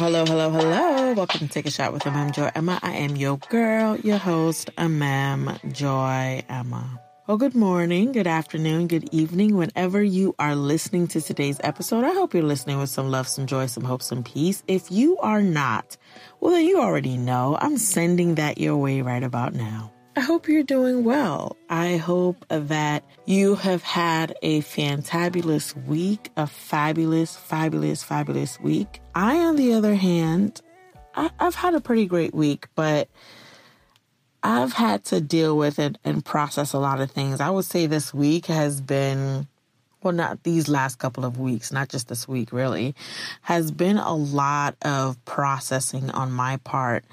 hello, hello, hello. Welcome to Take a Shot with Amam Joy Emma. I am your girl, your host, Amam Joy Emma. Well, good morning, good afternoon, good evening, whenever you are listening to today's episode. I hope you're listening with some love, some joy, some hope, some peace. If you are not, well, then you already know I'm sending that your way right about now. I hope you're doing well. I hope that you have had a fantabulous week, a fabulous, fabulous, fabulous week. I, on the other hand, I, have had a pretty great week, but I've had to deal with it and process a lot of things. I would say this week has been, well, not these last couple of weeks, not just this week, really, has been a lot of processing on my part.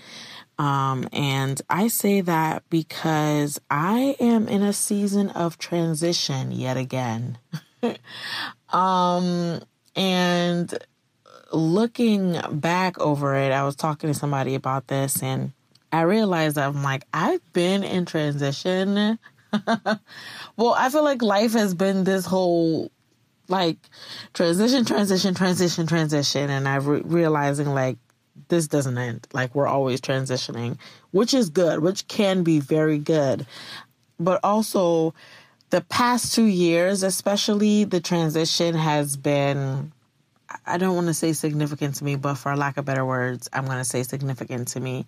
Um, and I say that because I am in a season of transition yet again. um, and looking back over it, I was talking to somebody about this and I realized I'm like, I've been in transition. well, I feel like life has been this whole like transition, transition, transition, transition. And I'm re- realizing like this doesn't end. Like we're always transitioning, which is good, which can be very good. But also, the past two years, especially the transition has been, I don't want to say significant to me, but for lack of better words, I'm going to say significant to me.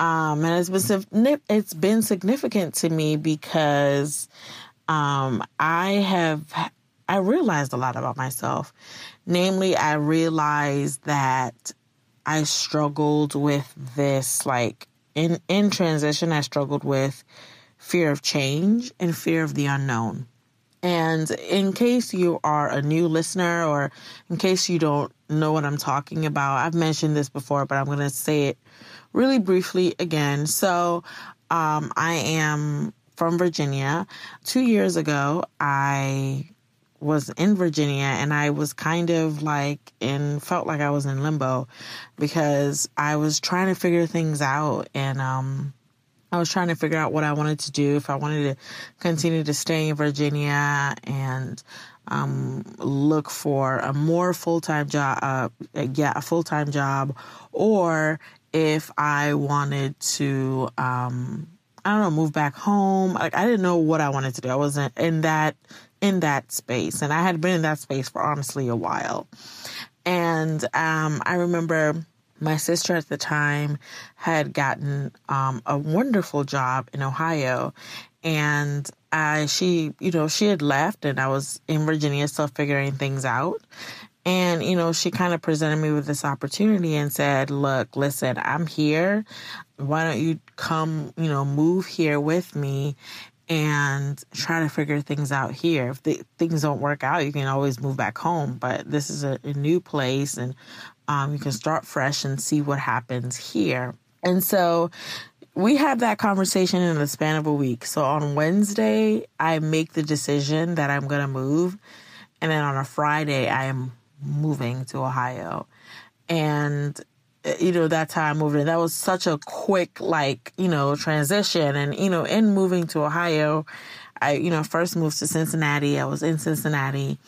Um, and it's been, it's been significant to me because um, I have, I realized a lot about myself. Namely, I realized that I struggled with this like in in transition I struggled with fear of change and fear of the unknown. And in case you are a new listener or in case you don't know what I'm talking about, I've mentioned this before, but I'm going to say it really briefly again. So, um, I am from Virginia. Two years ago, I was in Virginia and I was kind of like in felt like I was in limbo because I was trying to figure things out and um I was trying to figure out what I wanted to do if I wanted to continue to stay in Virginia and um, look for a more full-time job uh, yeah a full-time job or if I wanted to um, I don't know, move back home. Like I didn't know what I wanted to do. I wasn't in that in that space. And I had been in that space for honestly a while. And um, I remember my sister at the time had gotten um, a wonderful job in Ohio. And I, she, you know, she had left and I was in Virginia still figuring things out. And, you know, she kind of presented me with this opportunity and said, look, listen, I'm here. Why don't you come, you know, move here with me and try to figure things out here. If the, things don't work out, you can always move back home. But this is a, a new place, and um, you can start fresh and see what happens here. And so we had that conversation in the span of a week. So on Wednesday, I make the decision that I'm going to move. And then on a Friday, I am moving to Ohio. And you know, that's how I moved in. That was such a quick, like, you know, transition. And, you know, in moving to Ohio, I, you know, first moved to Cincinnati. I was in Cincinnati.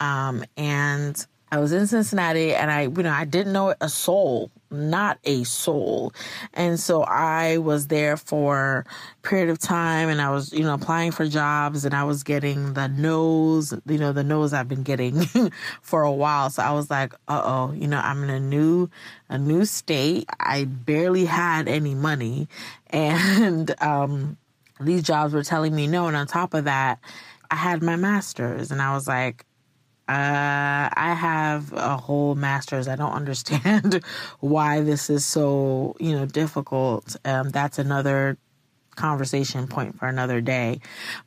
Um, and I was in Cincinnati and I, you know, I didn't know a soul not a soul. And so I was there for a period of time and I was, you know, applying for jobs and I was getting the no's, you know, the no's I've been getting for a while. So I was like, uh oh, you know, I'm in a new, a new state. I barely had any money and, um, these jobs were telling me no. And on top of that, I had my master's and I was like, uh, I have a whole master's. I don't understand why this is so, you know, difficult. Um, that's another conversation point for another day.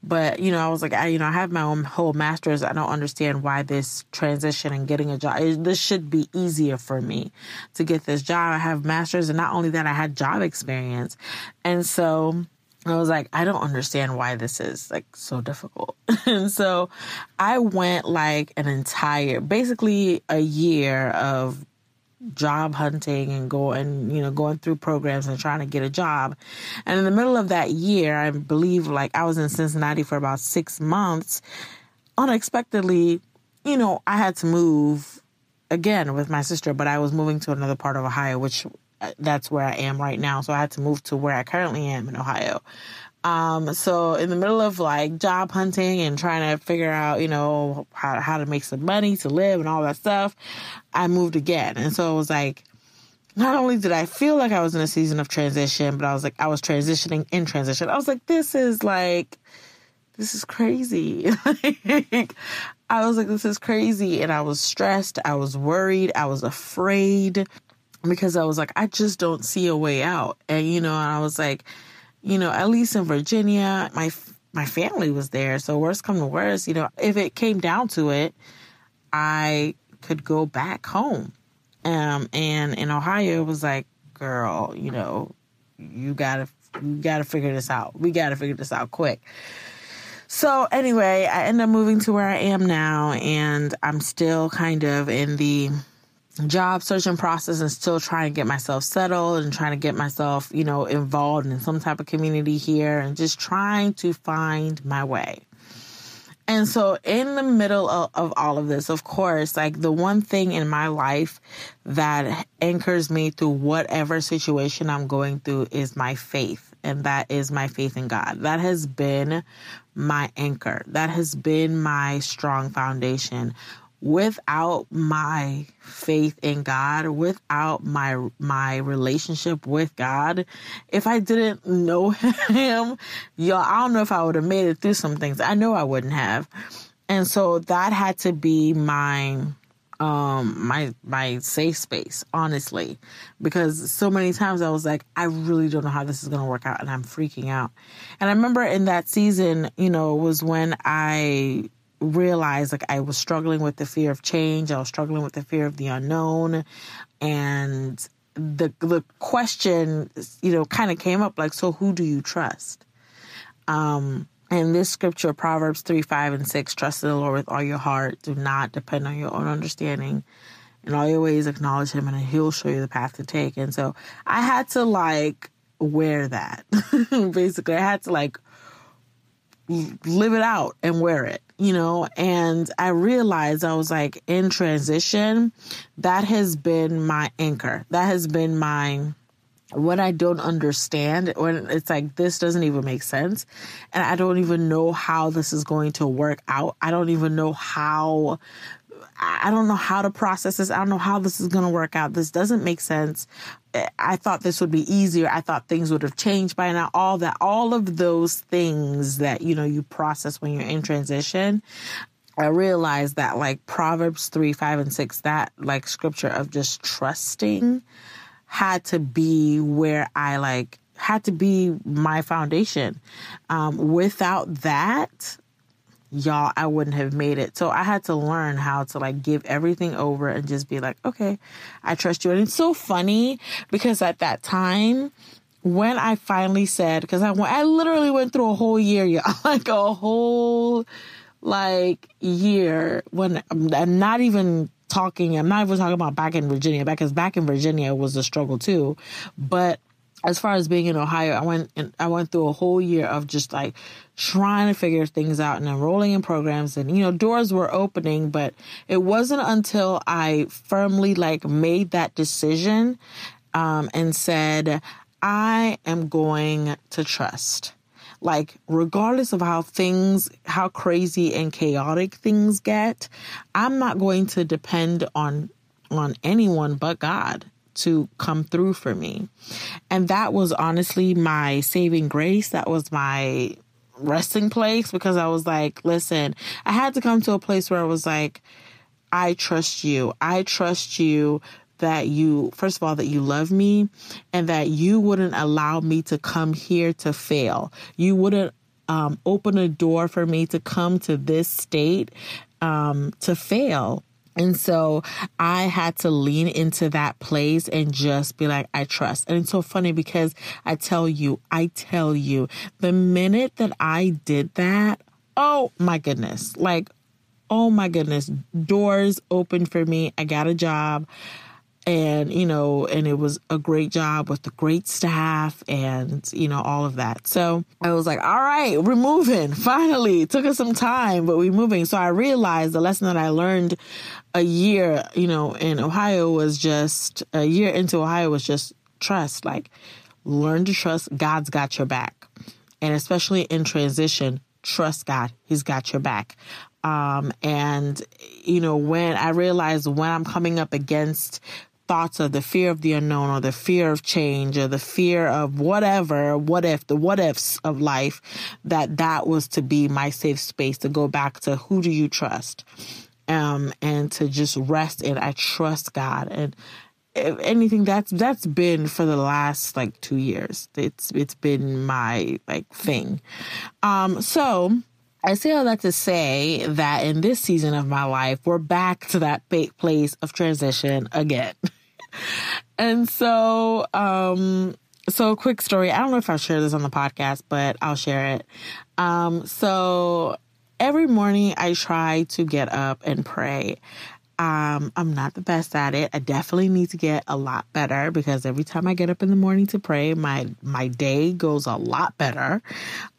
But, you know, I was like, I, you know, I have my own whole master's. I don't understand why this transition and getting a job, this should be easier for me to get this job. I have master's and not only that, I had job experience. And so, I was like, I don't understand why this is like so difficult. and so I went like an entire, basically a year of job hunting and going, you know, going through programs and trying to get a job. And in the middle of that year, I believe like I was in Cincinnati for about six months. Unexpectedly, you know, I had to move again with my sister, but I was moving to another part of Ohio, which that's where I am right now. So I had to move to where I currently am in Ohio. Um, so in the middle of like job hunting and trying to figure out, you know, how, how to make some money to live and all that stuff, I moved again. And so it was like, not only did I feel like I was in a season of transition, but I was like, I was transitioning in transition. I was like, this is like, this is crazy. like, I was like, this is crazy. And I was stressed. I was worried. I was afraid because I was like, I just don't see a way out. And, you know, I was like, you know, at least in Virginia, my, my family was there. So worst come to worst, you know, if it came down to it, I could go back home. Um, and in Ohio, it was like, girl, you know, you gotta, you gotta figure this out. We gotta figure this out quick. So anyway, I end up moving to where I am now, and I'm still kind of in the job searching process and still trying to get myself settled and trying to get myself, you know, involved in some type of community here and just trying to find my way. And so, in the middle of, of, all of this, of course, like the one thing in my life that anchors me through whatever situation I'm going through is my faith. And that is my faith in God. That has been my anchor. That has been my strong foundation without my faith in God, without my my relationship with God, if I didn't know him, y'all, I don't know if I would have made it through some things. I know I wouldn't have. And so that had to be my um my my safe space honestly because so many times i was like i really don't know how this is going to work out and i'm freaking out and i remember in that season you know was when i realized like I was struggling with the fear of change. I was struggling with the fear of the unknown. And the the question, you know, kind of came up like, so who do you trust? Um, and this scripture, Proverbs 3, 5, and 6, trust in the Lord with all your heart. Do not depend on your own understanding. In all your ways, acknowledge him, and he'll show you the path to take. And so I had to like wear that. Basically, I had to like live it out and wear it you know, and I realized I was like in transition. That has been my anchor. That has been my what I don't understand when it's like this doesn't even make sense and I don't even know how this is going to work out. I don't even know how I don't know how to process this. I don't know how this is going to work out. This doesn't make sense. I thought this would be easier. I thought things would have changed by now. All that, all of those things that, you know, you process when you're in transition. I realized that like Proverbs 3, 5, and 6, that like scripture of just trusting had to be where I like had to be my foundation. Um, without that, y'all, I wouldn't have made it. So I had to learn how to like give everything over and just be like, okay, I trust you. And it's so funny because at that time, when I finally said, because I went, I literally went through a whole year, y'all, like a whole like year when um, I'm not even talking, I'm not even talking about back in Virginia, because back in Virginia was a struggle too. But as far as being in Ohio, I went and I went through a whole year of just like trying to figure things out and enrolling in programs and you know doors were opening, but it wasn't until I firmly like made that decision um, and said I am going to trust. Like regardless of how things how crazy and chaotic things get, I'm not going to depend on on anyone but God to come through for me. And that was honestly my saving grace. That was my resting place because I was like, listen, I had to come to a place where I was like, I trust you. I trust you that you, first of all, that you love me and that you wouldn't allow me to come here to fail. You wouldn't um, open a door for me to come to this state um, to fail. And so I had to lean into that place and just be like, I trust. And it's so funny because I tell you, I tell you, the minute that I did that, oh my goodness, like, oh my goodness, doors opened for me. I got a job and you know and it was a great job with the great staff and you know all of that. So i was like all right we're moving. Finally it took us some time but we're moving. So i realized the lesson that i learned a year you know in ohio was just a year into ohio was just trust. Like learn to trust god's got your back. And especially in transition trust god. He's got your back. Um, and you know when i realized when i'm coming up against thoughts of the fear of the unknown or the fear of change or the fear of whatever, what if, the what ifs of life, that that was to be my safe space to go back to who do you trust? Um, and to just rest in, I trust God. And if anything, that's, that's been for the last like two years. It's, it's been my like thing. Um, so, I say all that to say that in this season of my life, we're back to that place of transition again. and so, um, so quick story. I don't know if I'll share this on the podcast, but I'll share it. Um, so every morning I try to get up and pray. Um, I'm not the best at it. I definitely need to get a lot better because every time I get up in the morning to pray, my my day goes a lot better.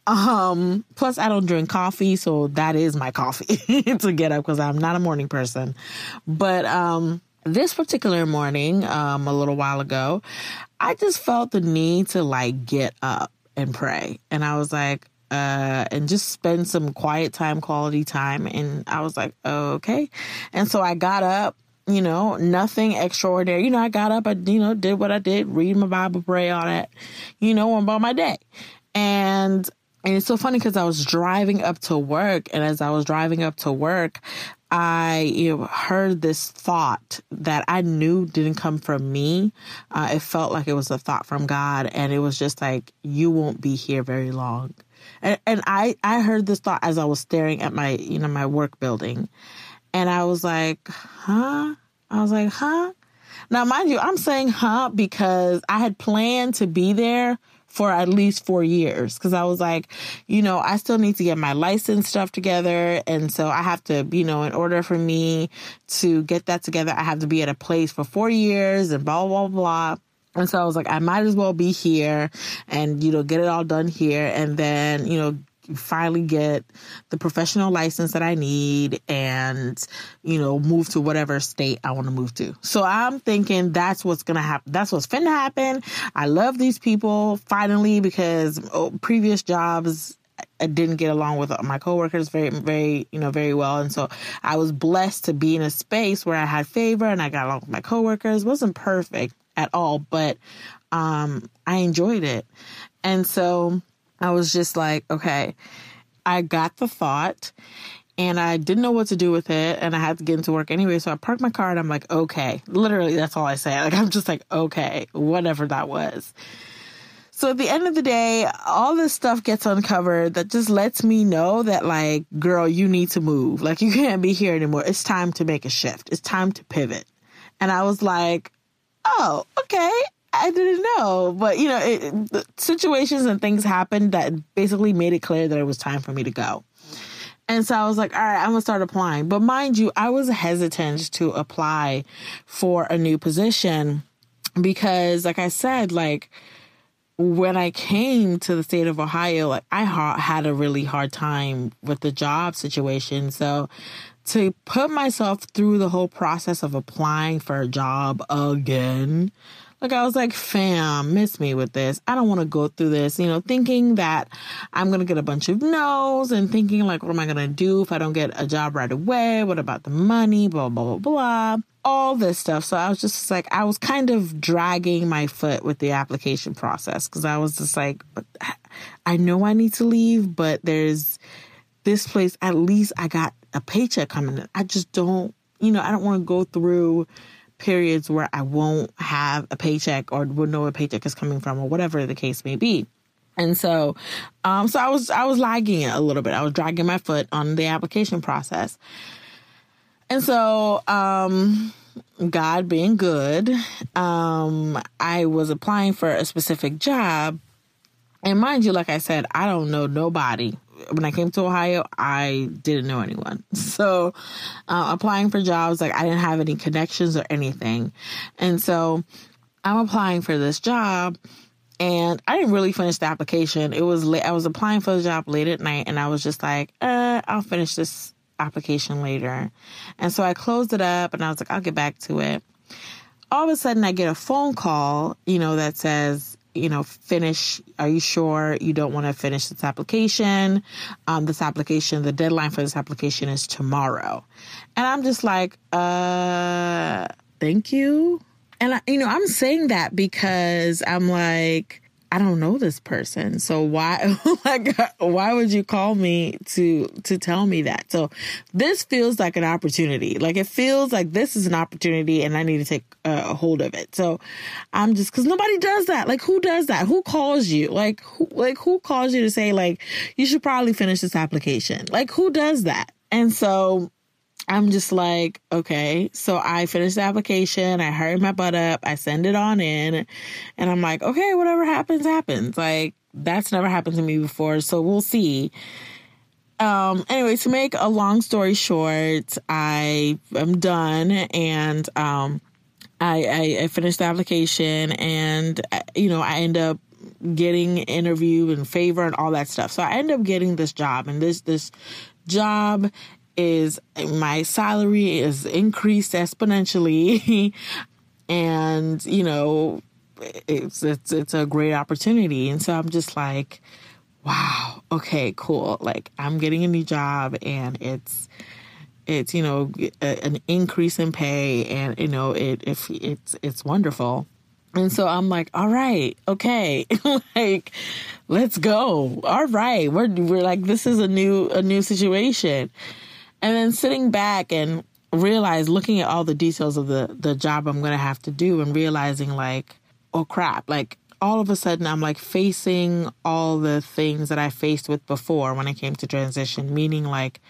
Um, plus I don't drink coffee, so that is my coffee to get up because I'm not a morning person. But um this particular morning, um, a little while ago, I just felt the need to like get up and pray. And I was like, uh, and just spend some quiet time, quality time. And I was like, oh, okay. And so I got up, you know, nothing extraordinary. You know, I got up, I, you know, did what I did, read my Bible, pray, all that, you know, about my day. And and it's so funny because I was driving up to work, and as I was driving up to work, I you know, heard this thought that I knew didn't come from me. Uh, it felt like it was a thought from God, and it was just like, "You won't be here very long." And, and I I heard this thought as I was staring at my you know my work building, and I was like, "Huh?" I was like, "Huh?" Now, mind you, I'm saying "huh" because I had planned to be there for at least four years because I was like, you know, I still need to get my license stuff together. And so I have to, you know, in order for me to get that together, I have to be at a place for four years and blah, blah, blah. And so I was like, I might as well be here and, you know, get it all done here and then, you know, finally get the professional license that I need and, you know, move to whatever state I want to move to. So I'm thinking that's what's going to happen. That's what's finna happen. I love these people finally because oh, previous jobs, I didn't get along with my coworkers very, very, you know, very well. And so I was blessed to be in a space where I had favor and I got along with my coworkers. It wasn't perfect at all, but, um, I enjoyed it. And so, I was just like, okay, I got the thought and I didn't know what to do with it and I had to get into work anyway. So I parked my car and I'm like, okay. Literally, that's all I say. Like, I'm just like, okay, whatever that was. So at the end of the day, all this stuff gets uncovered that just lets me know that, like, girl, you need to move. Like, you can't be here anymore. It's time to make a shift. It's time to pivot. And I was like, oh, okay. I didn't know, but you know, it, situations and things happened that basically made it clear that it was time for me to go. And so I was like, all right, I'm gonna start applying. But mind you, I was hesitant to apply for a new position because, like I said, like when I came to the state of Ohio, like I ha- had a really hard time with the job situation. So to put myself through the whole process of applying for a job again like I was like, fam, miss me with this. I don't want to go through this, you know, thinking that I'm going to get a bunch of no's and thinking like, what am I going to do if I don't get a job right away? What about the money? Blah, blah, blah, blah. All this stuff. So I was just like, I was kind of dragging my foot with the application process because I was just like, I know I need to leave, but there's this place, at least I got a paycheck coming in. I just don't, you know, I don't want to go through periods where I won't have a paycheck or will know a paycheck is coming from or whatever the case may be. And so, um, so I was, I was lagging it a little bit. I was dragging my foot on the application process. And so, um, God being good, um, I was applying for a specific job. And mind you, like I said, I don't know nobody when I came to Ohio, I didn't know anyone. So, uh, applying for jobs, like I didn't have any connections or anything. And so I'm applying for this job and I didn't really finish the application. It was late. I was applying for the job late at night and I was just like, uh, I'll finish this application later. And so I closed it up and I was like, I'll get back to it. All of a sudden I get a phone call, you know, that says, you know, finish. Are you sure you don't want to finish this application? Um, this application, the deadline for this application is tomorrow. And I'm just like, uh, thank you. And I, you know, I'm saying that because I'm like, I don't know this person. So why like why would you call me to to tell me that? So this feels like an opportunity. Like it feels like this is an opportunity and I need to take a hold of it. So I'm just cuz nobody does that. Like who does that? Who calls you? Like who like who calls you to say like you should probably finish this application? Like who does that? And so I'm just like, okay. So I finished the application. I hurry my butt up. I send it on in. And I'm like, okay, whatever happens, happens. Like, that's never happened to me before. So we'll see. Um, anyway, to make a long story short, I am done and, um, I, I, I finished the application and, you know, I end up getting interview and favor and all that stuff. So I end up getting this job and this, this job is my salary is increased exponentially. And you know it's it's it's a great opportunity. And so I'm just like wow okay cool. Like I'm getting a new job and it's it's you know a, an increase in pay and you know it if it's it's wonderful. And so I'm like, all right, okay, like, let's go. All right, we're we're like, this is a new a new situation. And then sitting back and realize looking at all the details of the the job I'm going to have to do and realizing like oh crap. Like all of a sudden I'm like facing all the things that I faced with before when I came to transition meaning like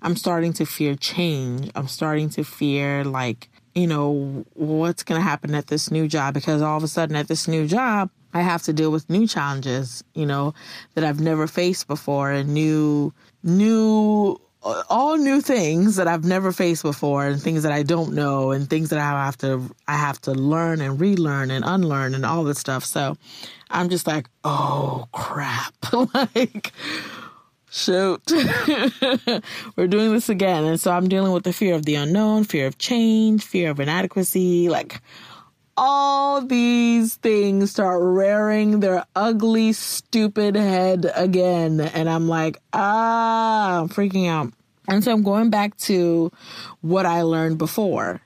I'm starting to fear change. I'm starting to fear like you know what's going to happen at this new job because all of a sudden at this new job I have to deal with new challenges you know that I've never faced before and new new all new things that I've never faced before and things that I don't know and things that I have to I have to learn and relearn and unlearn and all this stuff. So I'm just like, "Oh crap." like shoot. We're doing this again. And so I'm dealing with the fear of the unknown, fear of change, fear of inadequacy, like all these things start rearing their ugly, stupid head again. And I'm like, ah, I'm freaking out. And so I'm going back to what I learned before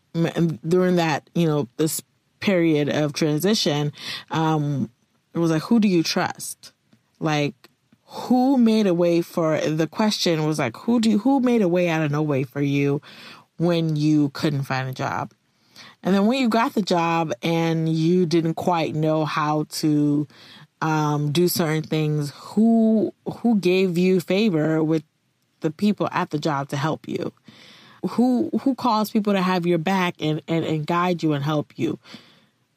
during that, you know, this period of transition. Um, it was like, who do you trust? Like, who made a way for the question was like, who do who made a way out of no way for you when you couldn't find a job? And then when you got the job and you didn't quite know how to um, do certain things, who who gave you favor with the people at the job to help you? Who who caused people to have your back and, and, and guide you and help you?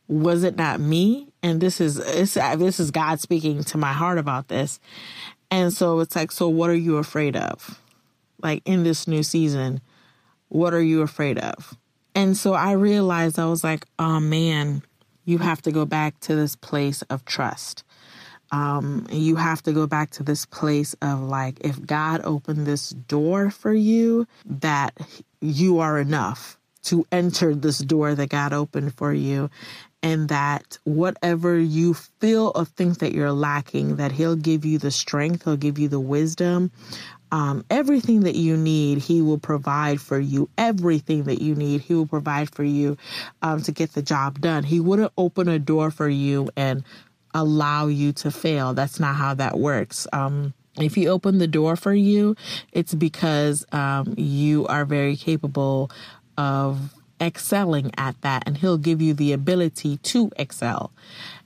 Was it not me? And this is this is God speaking to my heart about this. And so it's like, so what are you afraid of? Like in this new season, what are you afraid of? And so I realized I was like, oh man, you have to go back to this place of trust. Um, you have to go back to this place of like, if God opened this door for you, that you are enough to enter this door that God opened for you. And that whatever you feel or think that you're lacking, that He'll give you the strength, He'll give you the wisdom, um, everything that you need, He will provide for you. Everything that you need, He will provide for you um, to get the job done. He wouldn't open a door for you and allow you to fail. That's not how that works. Um, if He opened the door for you, it's because um, you are very capable of excelling at that, and He'll give you the ability to excel.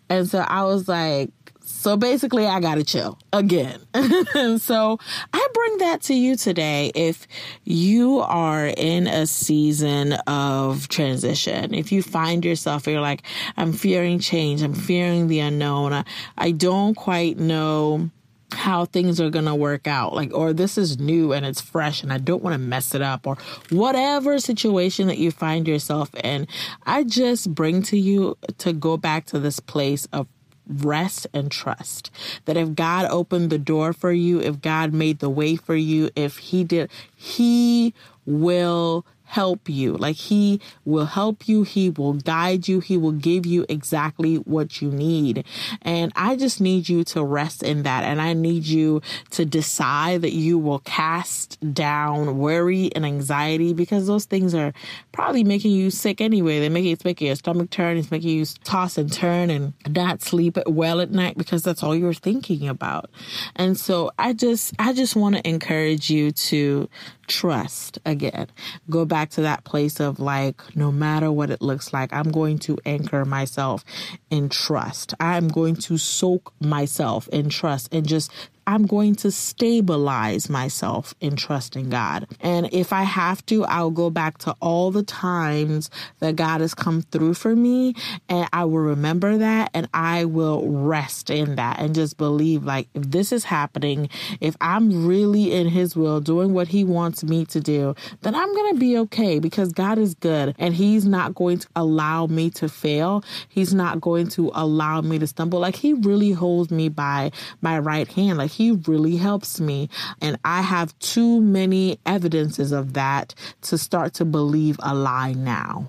And so I was like, so basically, I got to chill again. so I bring that to you today. If you are in a season of transition, if you find yourself, you're like, I'm fearing change, I'm fearing the unknown, I, I don't quite know how things are going to work out like or this is new and it's fresh and I don't want to mess it up or whatever situation that you find yourself in I just bring to you to go back to this place of rest and trust. That if God opened the door for you if God made the way for you if he did he will help you. Like he will help you. He will guide you. He will give you exactly what you need. And I just need you to rest in that. And I need you to decide that you will cast down worry and anxiety because those things are probably making you sick anyway. They make it's making your stomach turn. It's making you toss and turn and not sleep well at night because that's all you're thinking about. And so I just, I just want to encourage you to trust again. Go back to that place of like, no matter what it looks like, I'm going to anchor myself in trust. I'm going to soak myself in trust and just I'm going to stabilize myself in trusting God. And if I have to, I'll go back to all the times that God has come through for me and I will remember that and I will rest in that and just believe like if this is happening, if I'm really in his will doing what he wants me to do, then I'm going to be okay because God is good and he's not going to allow me to fail. He's not going to allow me to stumble. Like he really holds me by my right hand. Like he really helps me. And I have too many evidences of that to start to believe a lie now.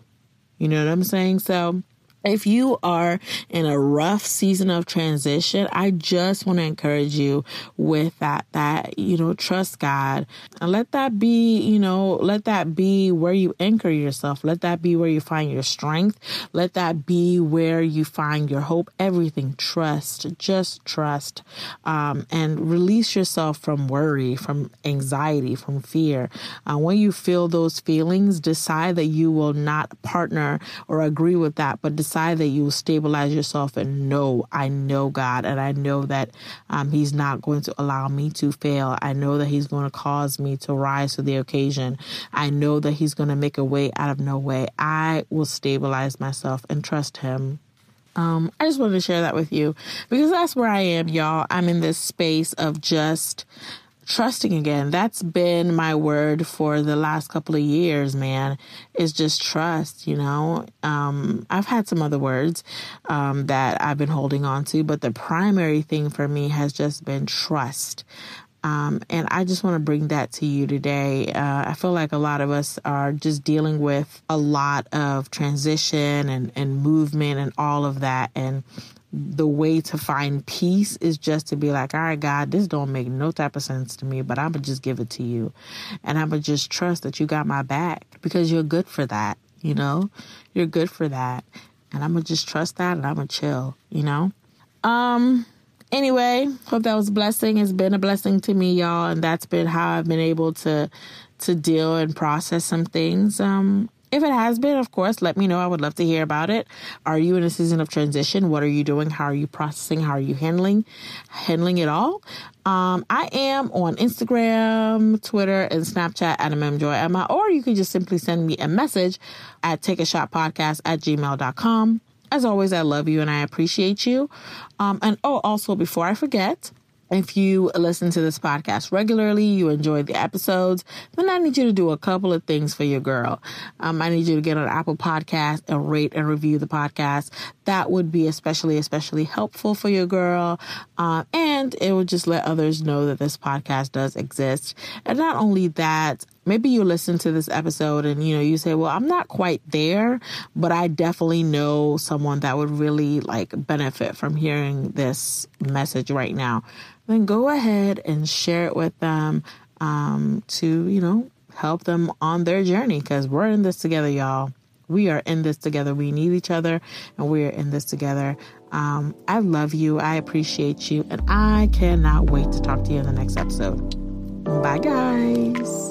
You know what I'm saying? So if you are in a rough season of transition, I just want to encourage you with that, that, you know, trust God and let that be, you know, let that be where you anchor yourself. Let that be where you find your strength. Let that be where you find your hope. Everything trust, just trust, um, and release yourself from worry, from anxiety, from fear. Uh, when you feel those feelings, decide that you will not partner or agree with that, but decide that you will stabilize yourself and know, I know God, and I know that um, He's not going to allow me to fail. I know that He's going to cause me to rise to the occasion. I know that He's going to make a way out of no way. I will stabilize myself and trust Him. Um, I just wanted to share that with you because that's where I am, y'all. I'm in this space of just trusting again. That's been my word for the last couple of years, man, is just trust, you know. Um, I've had some other words um, that I've been holding on to, but the primary thing for me has just been trust. Um, and I just want to bring that to you today. Uh, I feel like a lot of us are just dealing with a lot of transition and, and movement and all of that. And the way to find peace is just to be like, all right, God, this don't make no type of sense to me, but I'm gonna just give it to you. And I'm gonna just trust that you got my back because you're good for that, you know? You're good for that. And I'm gonna just trust that and I'm gonna chill, you know? Um, anyway, hope that was a blessing. It's been a blessing to me, y'all, and that's been how I've been able to to deal and process some things. Um, if it has been, of course, let me know. I would love to hear about it. Are you in a season of transition? What are you doing? How are you processing? How are you handling handling it all? Um, I am on Instagram, Twitter, and Snapchat at Emma, or you can just simply send me a message at takeashotpodcast at gmail.com. As always, I love you and I appreciate you. Um, and oh, also before I forget, if you listen to this podcast regularly, you enjoy the episodes, then I need you to do a couple of things for your girl. Um, I need you to get on Apple Podcast and rate and review the podcast. That would be especially, especially helpful for your girl. Uh, and it would just let others know that this podcast does exist. And not only that, maybe you listen to this episode and you know you say well i'm not quite there but i definitely know someone that would really like benefit from hearing this message right now then go ahead and share it with them um, to, you know, help them on their journey because we're in this together, y'all. We are in this together. We need each other and we are in this together. Um, I love you. I appreciate you. And I cannot wait to talk to you in the next episode. Bye, guys.